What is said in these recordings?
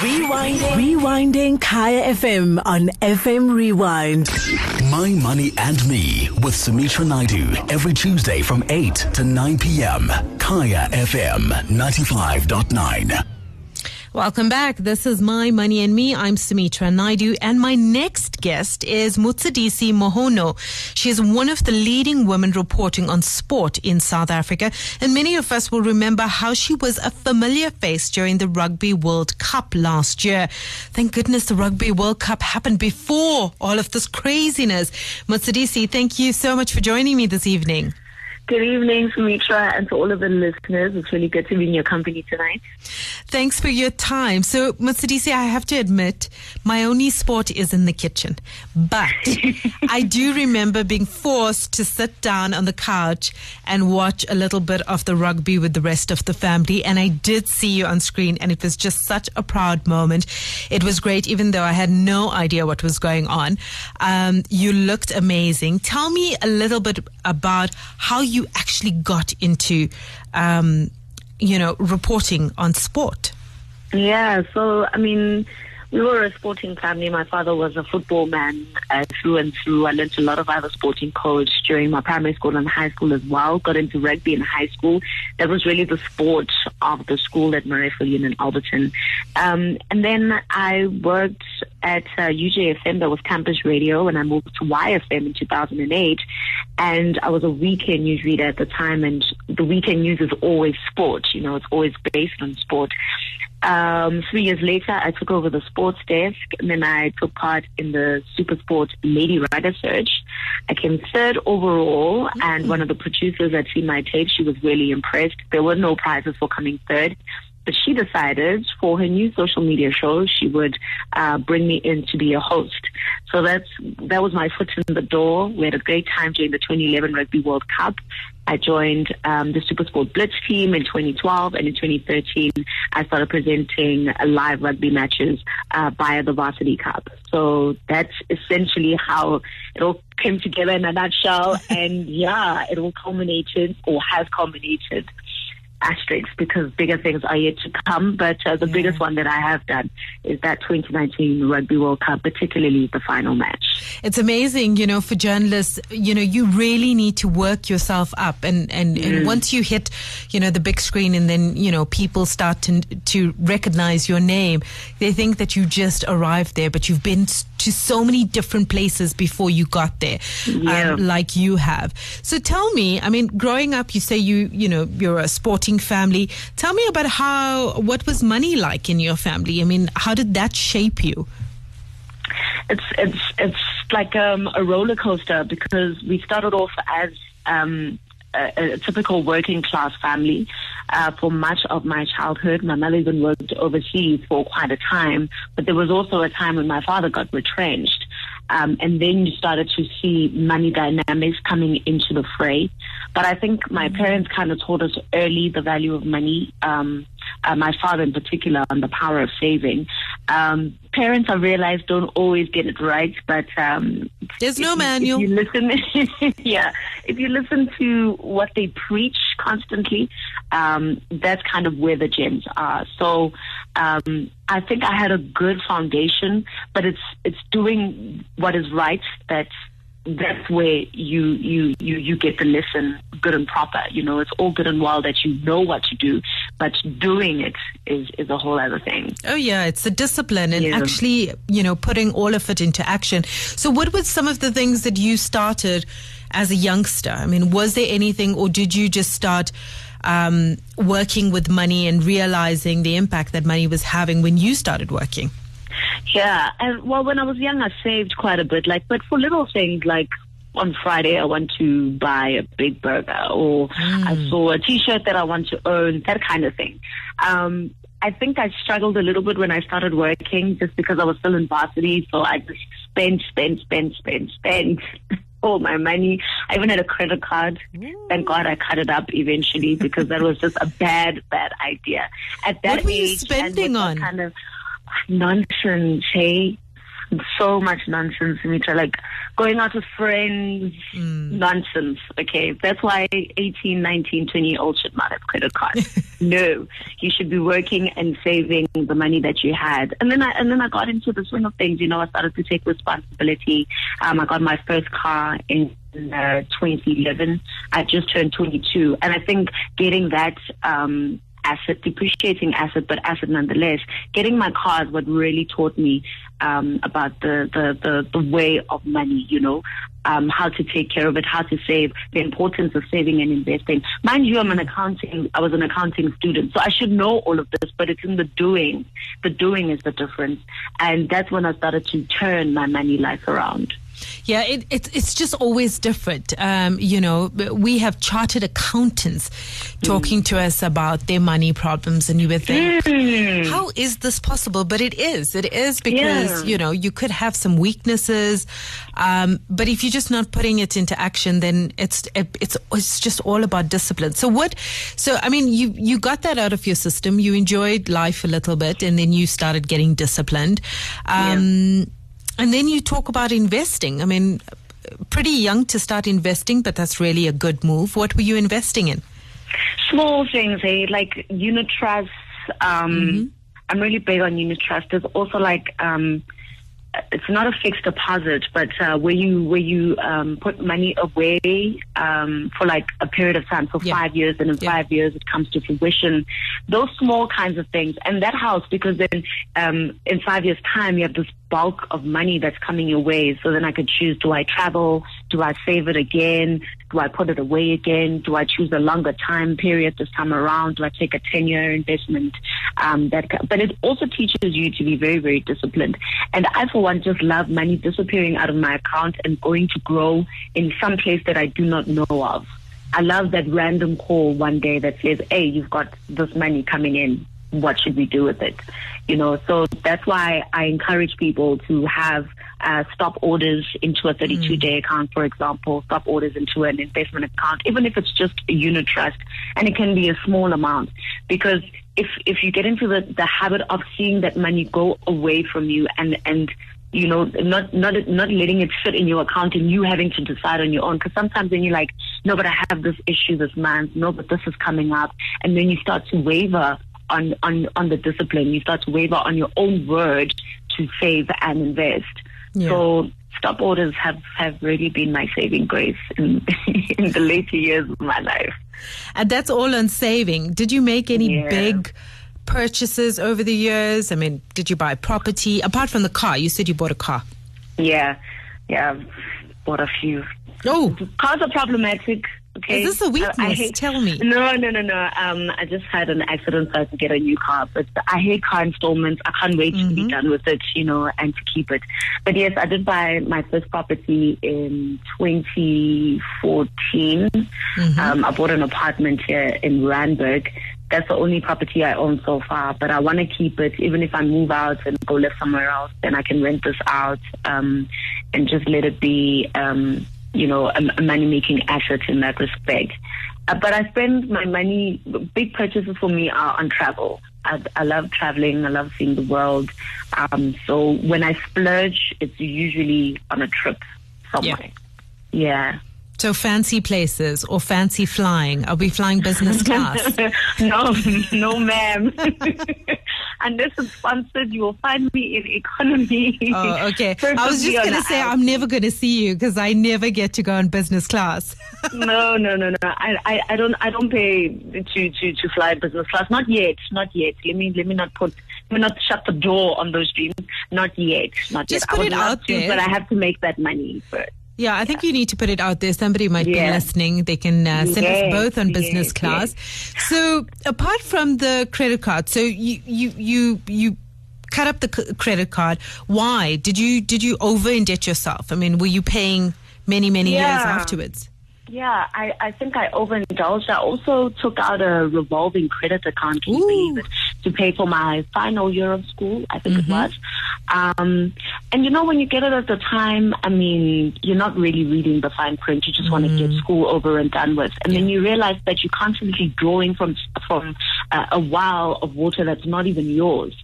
Rewinding. Rewinding Kaya FM on FM Rewind. My Money and Me with Sumitra Naidu every Tuesday from 8 to 9 p.m. Kaya FM 95.9. Welcome back. This is My Money and Me. I'm Sumitra Naidu, and my next guest is Motshidisi Mohono. She is one of the leading women reporting on sport in South Africa, and many of us will remember how she was a familiar face during the Rugby World Cup last year. Thank goodness the Rugby World Cup happened before all of this craziness. Motshidisi, thank you so much for joining me this evening. Good evening, Sumitra, and to all of the listeners. It's really good to be in your company tonight. Thanks for your time. So, Motshidisi, I have to admit, my only sport is in the kitchen. But I do remember being forced to sit down on the couch and watch a little bit of the rugby with the rest of the family. And I did see you on screen, and it was just such a proud moment. It was great, even though I had no idea what was going on. Um, you looked amazing. Tell me a little bit about how you you actually got into, um, you know, reporting on sport? Yeah, so I mean, we were a sporting family. My father was a football man uh, through and through. I learned a lot of other sporting codes during my primary school and high school as well. Got into rugby in high school. That was really the sport of the school at Marais Viljoen in Alberton. Um, and then I worked at uh, UJFM, that was campus radio, and I moved to YFM in 2008. And I was a weekend news reader at the time, and the weekend news is always sport. You know, it's always based on sport. Um, three years later, I took over the sports desk, and then I took part in the Super Sport Lady Rider Search. I came third overall, mm-hmm. and one of the producers had seen my tape. She was really impressed. There were no prizes for coming third. But she decided for her new social media show, she would uh, bring me in to be a host. So that's that was my foot in the door. We had a great time during the 2011 Rugby World Cup. I joined um, the Supersport Blitz team in 2012, and in 2013, I started presenting live rugby matches uh, via the Varsity Cup. So that's essentially how it all came together in a nutshell. and yeah, it all culminated or has culminated asterisks because bigger things are yet to come. But uh, the yeah. biggest one that I have done is that 2019 Rugby World Cup, particularly the final match. It's amazing, you know, for journalists, you know, you really need to work yourself up. And, and, mm. and once you hit, you know, the big screen and then, you know, people start to, to recognize your name, they think that you just arrived there, but you've been to so many different places before you got there, um, yeah. um, like you have. So tell me, I mean, growing up, you say you, you know, you're a sporting family. Tell me about how, what was money like in your family? I mean, how did that shape you? It's it's it's like um, a roller coaster because we started off as um, a, a, typical working class family uh, for much of my childhood. My mother even worked overseas for quite a time, but there was also a time when my father got retrenched. Um, and then you started to see money dynamics coming into the fray. But I think my mm-hmm. parents kind of taught us early the value of money. Um, uh, my father in particular on the power of saving. Um, parents, I realize, don't always get it right, but um, there's no manual. If you listen, yeah, if you listen to what they preach constantly, um, that's kind of where the gems are. So um, I think I had a good foundation, but it's it's doing what is right that that's where you you you you get the lesson good and proper. You know, it's all good and well that you know what to do, but doing it is is a whole other thing. Oh yeah, it's the discipline and yeah. actually, you know, putting all of it into action. So, what were some of the things that you started as a youngster? I mean, was there anything, or did you just start? Um, working with money and realizing the impact that money was having when you started working? Yeah, and well, when I was young, I saved quite a bit. Like, but for little things like on Friday I want to buy a big burger, or mm. I saw a T-shirt that I want to own, that kind of thing. Um, I think I struggled a little bit when I started working, just because I was still in varsity. So I just spent, spent, spent, spent, spent. all my money. I even had a credit card. Thank God I cut it up eventually because that was just a bad, bad idea. At that what were you spending on? Kind of nonsense, hey? So much nonsense, Mitra. Like going out with friends, nonsense. Okay, that's why 18, 19, 20 year olds should not have credit cards. no, you should be working and saving the money that you had. And then I and then I got into the swing of things. You know, I started to take responsibility. Um, I got my first car in. Uh, 2011, I just turned 22, and I think getting that um, asset, depreciating asset, but asset nonetheless. Getting my car is what really taught me um, about the, the, the, the way of money, you know, um, how to take care of it, how to save, the importance of saving and investing. Mind you, I'm an accounting, I was an accounting student, so I should know all of this, but it's in the doing. The doing is the difference. And that's when I started to turn my money life around. Yeah, it, it, it's just always different. Um, you know, we have chartered accountants talking to us about their money problems, and you would think, Mm. how is this possible? But it is. It is because, Yeah. you know, you could have some weaknesses, um, but if you're just not putting it into action, then it's it, it's it's just all about discipline. So what? So I mean, you you got that out of your system. You enjoyed life a little bit, and then you started getting disciplined. Um, And then you talk about investing. I mean, pretty young to start investing, but that's really a good move. What were you investing in? small things, eh? Like unit trusts. Um, I'm really big on unit trust. There's also like um, it's not a fixed deposit, but uh, where you where you um, put money away um, for like a period of time, for Yeah. five years, and in Yeah. five years it comes to fruition. Those small kinds of things, and that helps because then um, in five years' time you have this bulk of money that's coming your way. So then I could choose: do I travel? Do I save it again? Do I put it away again? Do I choose a longer time period this time around? Do I take a ten-year investment? Um, that, but it also teaches you to be very, very disciplined. And I, for one, just love money disappearing out of my account and going to grow in some place that I do not know of. I love that random call one day that says, "Hey, you've got this money coming in. What should we do with it?" You know, so that's why I encourage people to have uh, stop orders into a 32 day account, for example, stop orders into an investment account, even if it's just a unit trust, and it can be a small amount, because if if you get into the, the habit of seeing that money go away from you and and you know, not not not letting it sit in your account and you having to decide on your own. Because sometimes then you're like, no, but I have this issue this month. No, but this is coming up, and then you start to waver on on on the discipline. You start to waver on your own word to save and invest. Yeah. So stop orders have have really been my saving grace in in the later years of my life. And that's all on saving. Did you make any Yeah. big purchases over the years? I mean, did you buy property apart from the car? You said you bought a car. Yeah, yeah, I've bought a few. Oh, Cars are problematic. Okay. Is this a weakness? I hate- Tell me. No, no, no, no. Um, I just had an accident, so I had to get a new car. But I hate car installments. I can't wait to Mm-hmm. be done with it, you know, and to keep it. But yes, I did buy my first property in 2014. Mm-hmm. Um, I bought an apartment here in Randburg. That's the only property I own so far, but I want to keep it. Even if I move out and go live somewhere else, then I can rent this out um, and just let it be, um, you know, a, a money-making asset in that respect. Uh, but I spend my money. Big purchases for me are on travel. I, I love traveling. I love seeing the world. Um, so when I splurge, it's usually on a trip somewhere. Yeah. so fancy places or fancy flying? Are we flying business class? no, no, ma'am. Unless it's sponsored, you will find me in economy. Oh, okay. I was just going to say. I'm never going to see you because I never get to go in business class. no, no, no, no. I, I, I don't, I don't pay to, to, to fly business class. Not yet, not yet. Let me, let me not put, let me not shut the door on those dreams. Not yet, not Just yet. put I would it out to, there. but I have to make that money first. Yeah, I think you need to put it out there. Somebody might be listening. They can uh, send Yes, us both on business yes, class. So, apart from the credit card, so you you you you cut up the c- credit card. Why did you did you over indebt yourself? I mean, were you paying many many years afterwards? Yeah, I, I think I overindulged. I also took out a revolving credit account, can you believe it, to pay for my final year of school, I think Mm-hmm. it was. Um, and you know, when you get it at the time, I mean, you're not really reading the fine print. You just want to get school over and done with. And then you realize that you're constantly drawing from, from uh, a well of water that's not even yours.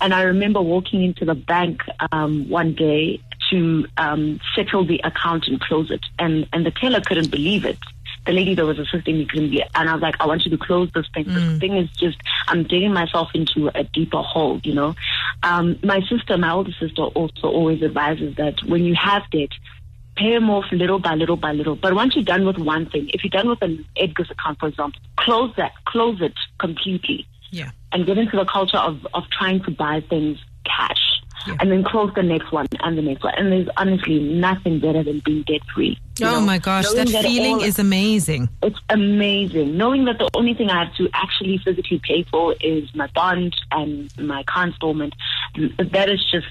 And I remember walking into the bank um, one day to um, settle the account and close it, and and the teller couldn't believe it. The lady that was assisting me couldn't believe it, and I was like, I want you to close this thing. This thing is just, I'm digging myself into a deeper hole, you know. Um, my sister, my older sister, also always advises that when you have debt, pay them off little by little by little. But once you're done with one thing, if you're done with an Edgar's account, for example, close that, close it completely Yeah. and get into the culture of, of trying to buy things cash. Yeah. And then close the next one and the next one. And there's honestly nothing better than being debt free. Oh my gosh, that feeling is amazing. It's amazing. Knowing that the only thing I have to actually physically pay for is my bond and my car installment. That is just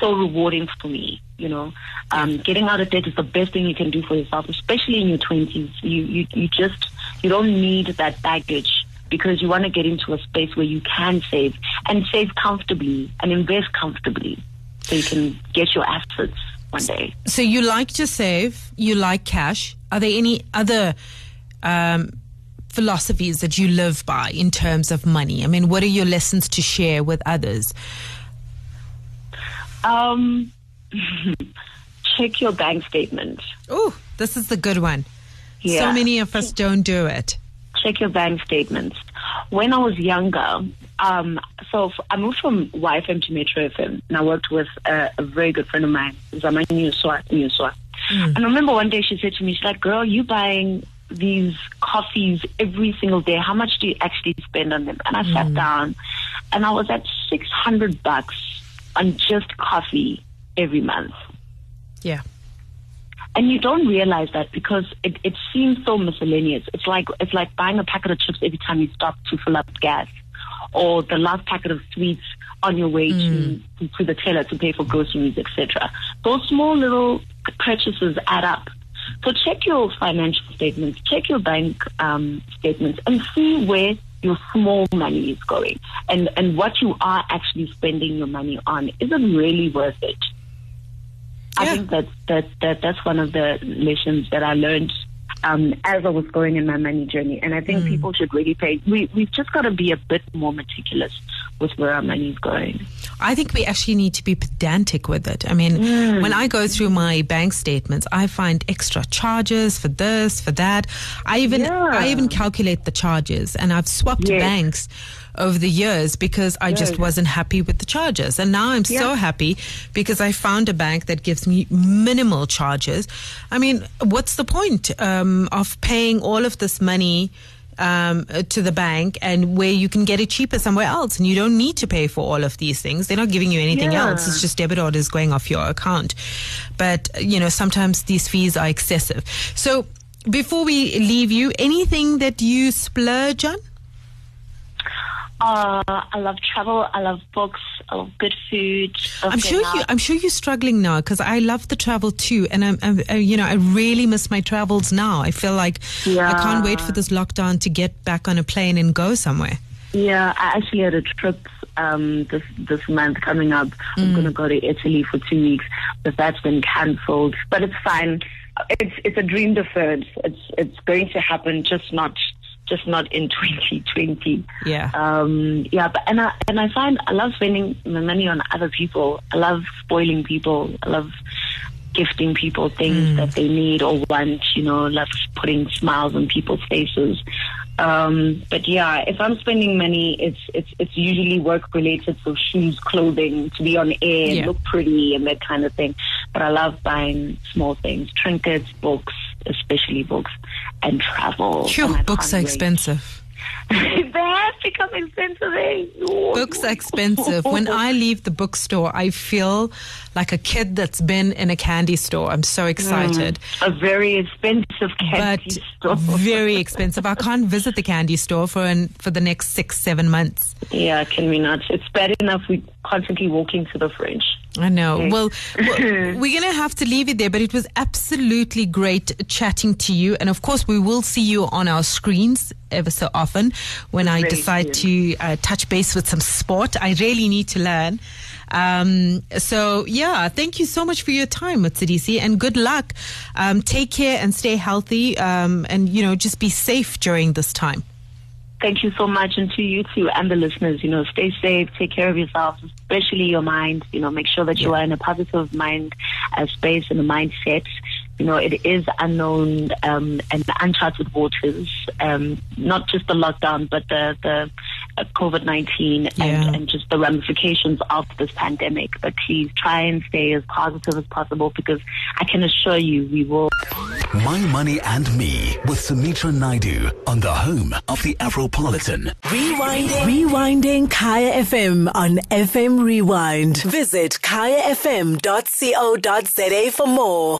so rewarding for me. You know, um, getting out of debt is the best thing you can do for yourself, especially in your twenties. You, you you just you don't need that baggage because you want to get into a space where you can save and save comfortably and invest comfortably, so you can get your assets one day. So you like to save, you like cash. Are there any other um, philosophies that you live by in terms of money? I mean, what are your lessons to share with others? Um, check your bank statement. Oh, this is the good one. So many of us don't do it. Check your bank statements. When I was younger, um, so I moved from YFM to Metro FM, and I worked with a, a very good friend of mine, Zaman Newswa. Newswa. And I remember one day she said to me, she's like, girl, you buying these coffees every single day. How much do you actually spend on them? And I sat down, and I was at 600 bucks on just coffee every month. Yeah. And you don't realize that because it, it seems so miscellaneous. It's like it's like buying a packet of chips every time you stop to fill up gas, or the last packet of sweets on your way to to the teller to pay for groceries, etc. Those small little purchases add up. So check your financial statements, check your bank um, statements, and see where your small money is going, and and what you are actually spending your money on. Is it really worth it? I think that that that that's one of the lessons that I learned um, as I was going in my money journey, and I think people should really pay. We we've just got to be a bit more meticulous with where our money is going. I think we actually need to be pedantic with it. I mean, when I go through my bank statements, I find extra charges for this, for that. I even Yeah. I even calculate the charges, and I've swapped Yes. banks over the years because I just wasn't happy with the charges. And now I'm so happy because I found a bank that gives me minimal charges. I mean, what's the point um, of paying all of this money? um, to the bank and where you can get it cheaper somewhere else and you don't need to pay for all of these things. They're not giving you anything Yeah. else. It's just debit orders going off your account. But, you know, sometimes these fees are excessive. So before we leave you, anything that you splurge on? Uh, I love travel. I love books. I love good food. Love I'm sure you. I'm sure you're struggling now because I love the travel too, and I'm, I'm uh, you know, I really miss my travels now. I feel like I can't wait for this lockdown to get back on a plane and go somewhere. Yeah, I actually had a trip um, this this month coming up. I'm going to go to Italy for two weeks, but that's been cancelled. But it's fine. It's it's a dream deferred. It's it's going to happen, just not just not in 2020. Yeah. Um, yeah, but and I and I find I love spending my money on other people. I love spoiling people. I love gifting people things that they need or want. You know, love putting smiles on people's faces. Um, but yeah, if I'm spending money, it's it's it's usually work related, so shoes, clothing, to be on air, Yeah. look pretty, and that kind of thing. But I love buying small things, trinkets, books, especially books, and travel. Phew, And books are expensive. they have become expensive. eh? Books are expensive. When I leave the bookstore, I feel like a kid that's been in a candy store. I'm so excited. a very expensive candy But store. very expensive. I can't visit the candy store for an, for the next six, seven months. yeah, can we not? It's bad enough we constantly walking to the fridge. I know. Okay. Well, well, we're going to have to leave it there, but it was absolutely great chatting to you. And of course, we will see you on our screens ever so often when I decide to uh, touch base with some sport. I really need to learn. Um, so, yeah, thank you so much for your time, Motshidisi, and good luck. Um, take care and stay healthy, um, and, you know, just be safe during this time. Thank you so much, and to you too, and the listeners. You know, stay safe, take care of yourselves, especially your mind. You know, make sure that you are in a positive mind uh, space and a mindset. You know, it is unknown um, and uncharted waters. Um, not just the lockdown, but the the COVID nineteen Yeah. and, and just the ramifications of this pandemic. But please try and stay as positive as possible because I can assure you, we will. My Money and Me with Sumitra Naidu on the home of the Afropolitan. Rewinding. Rewinding Kaya FM on FM Rewind. Visit kayafm.co.za for more.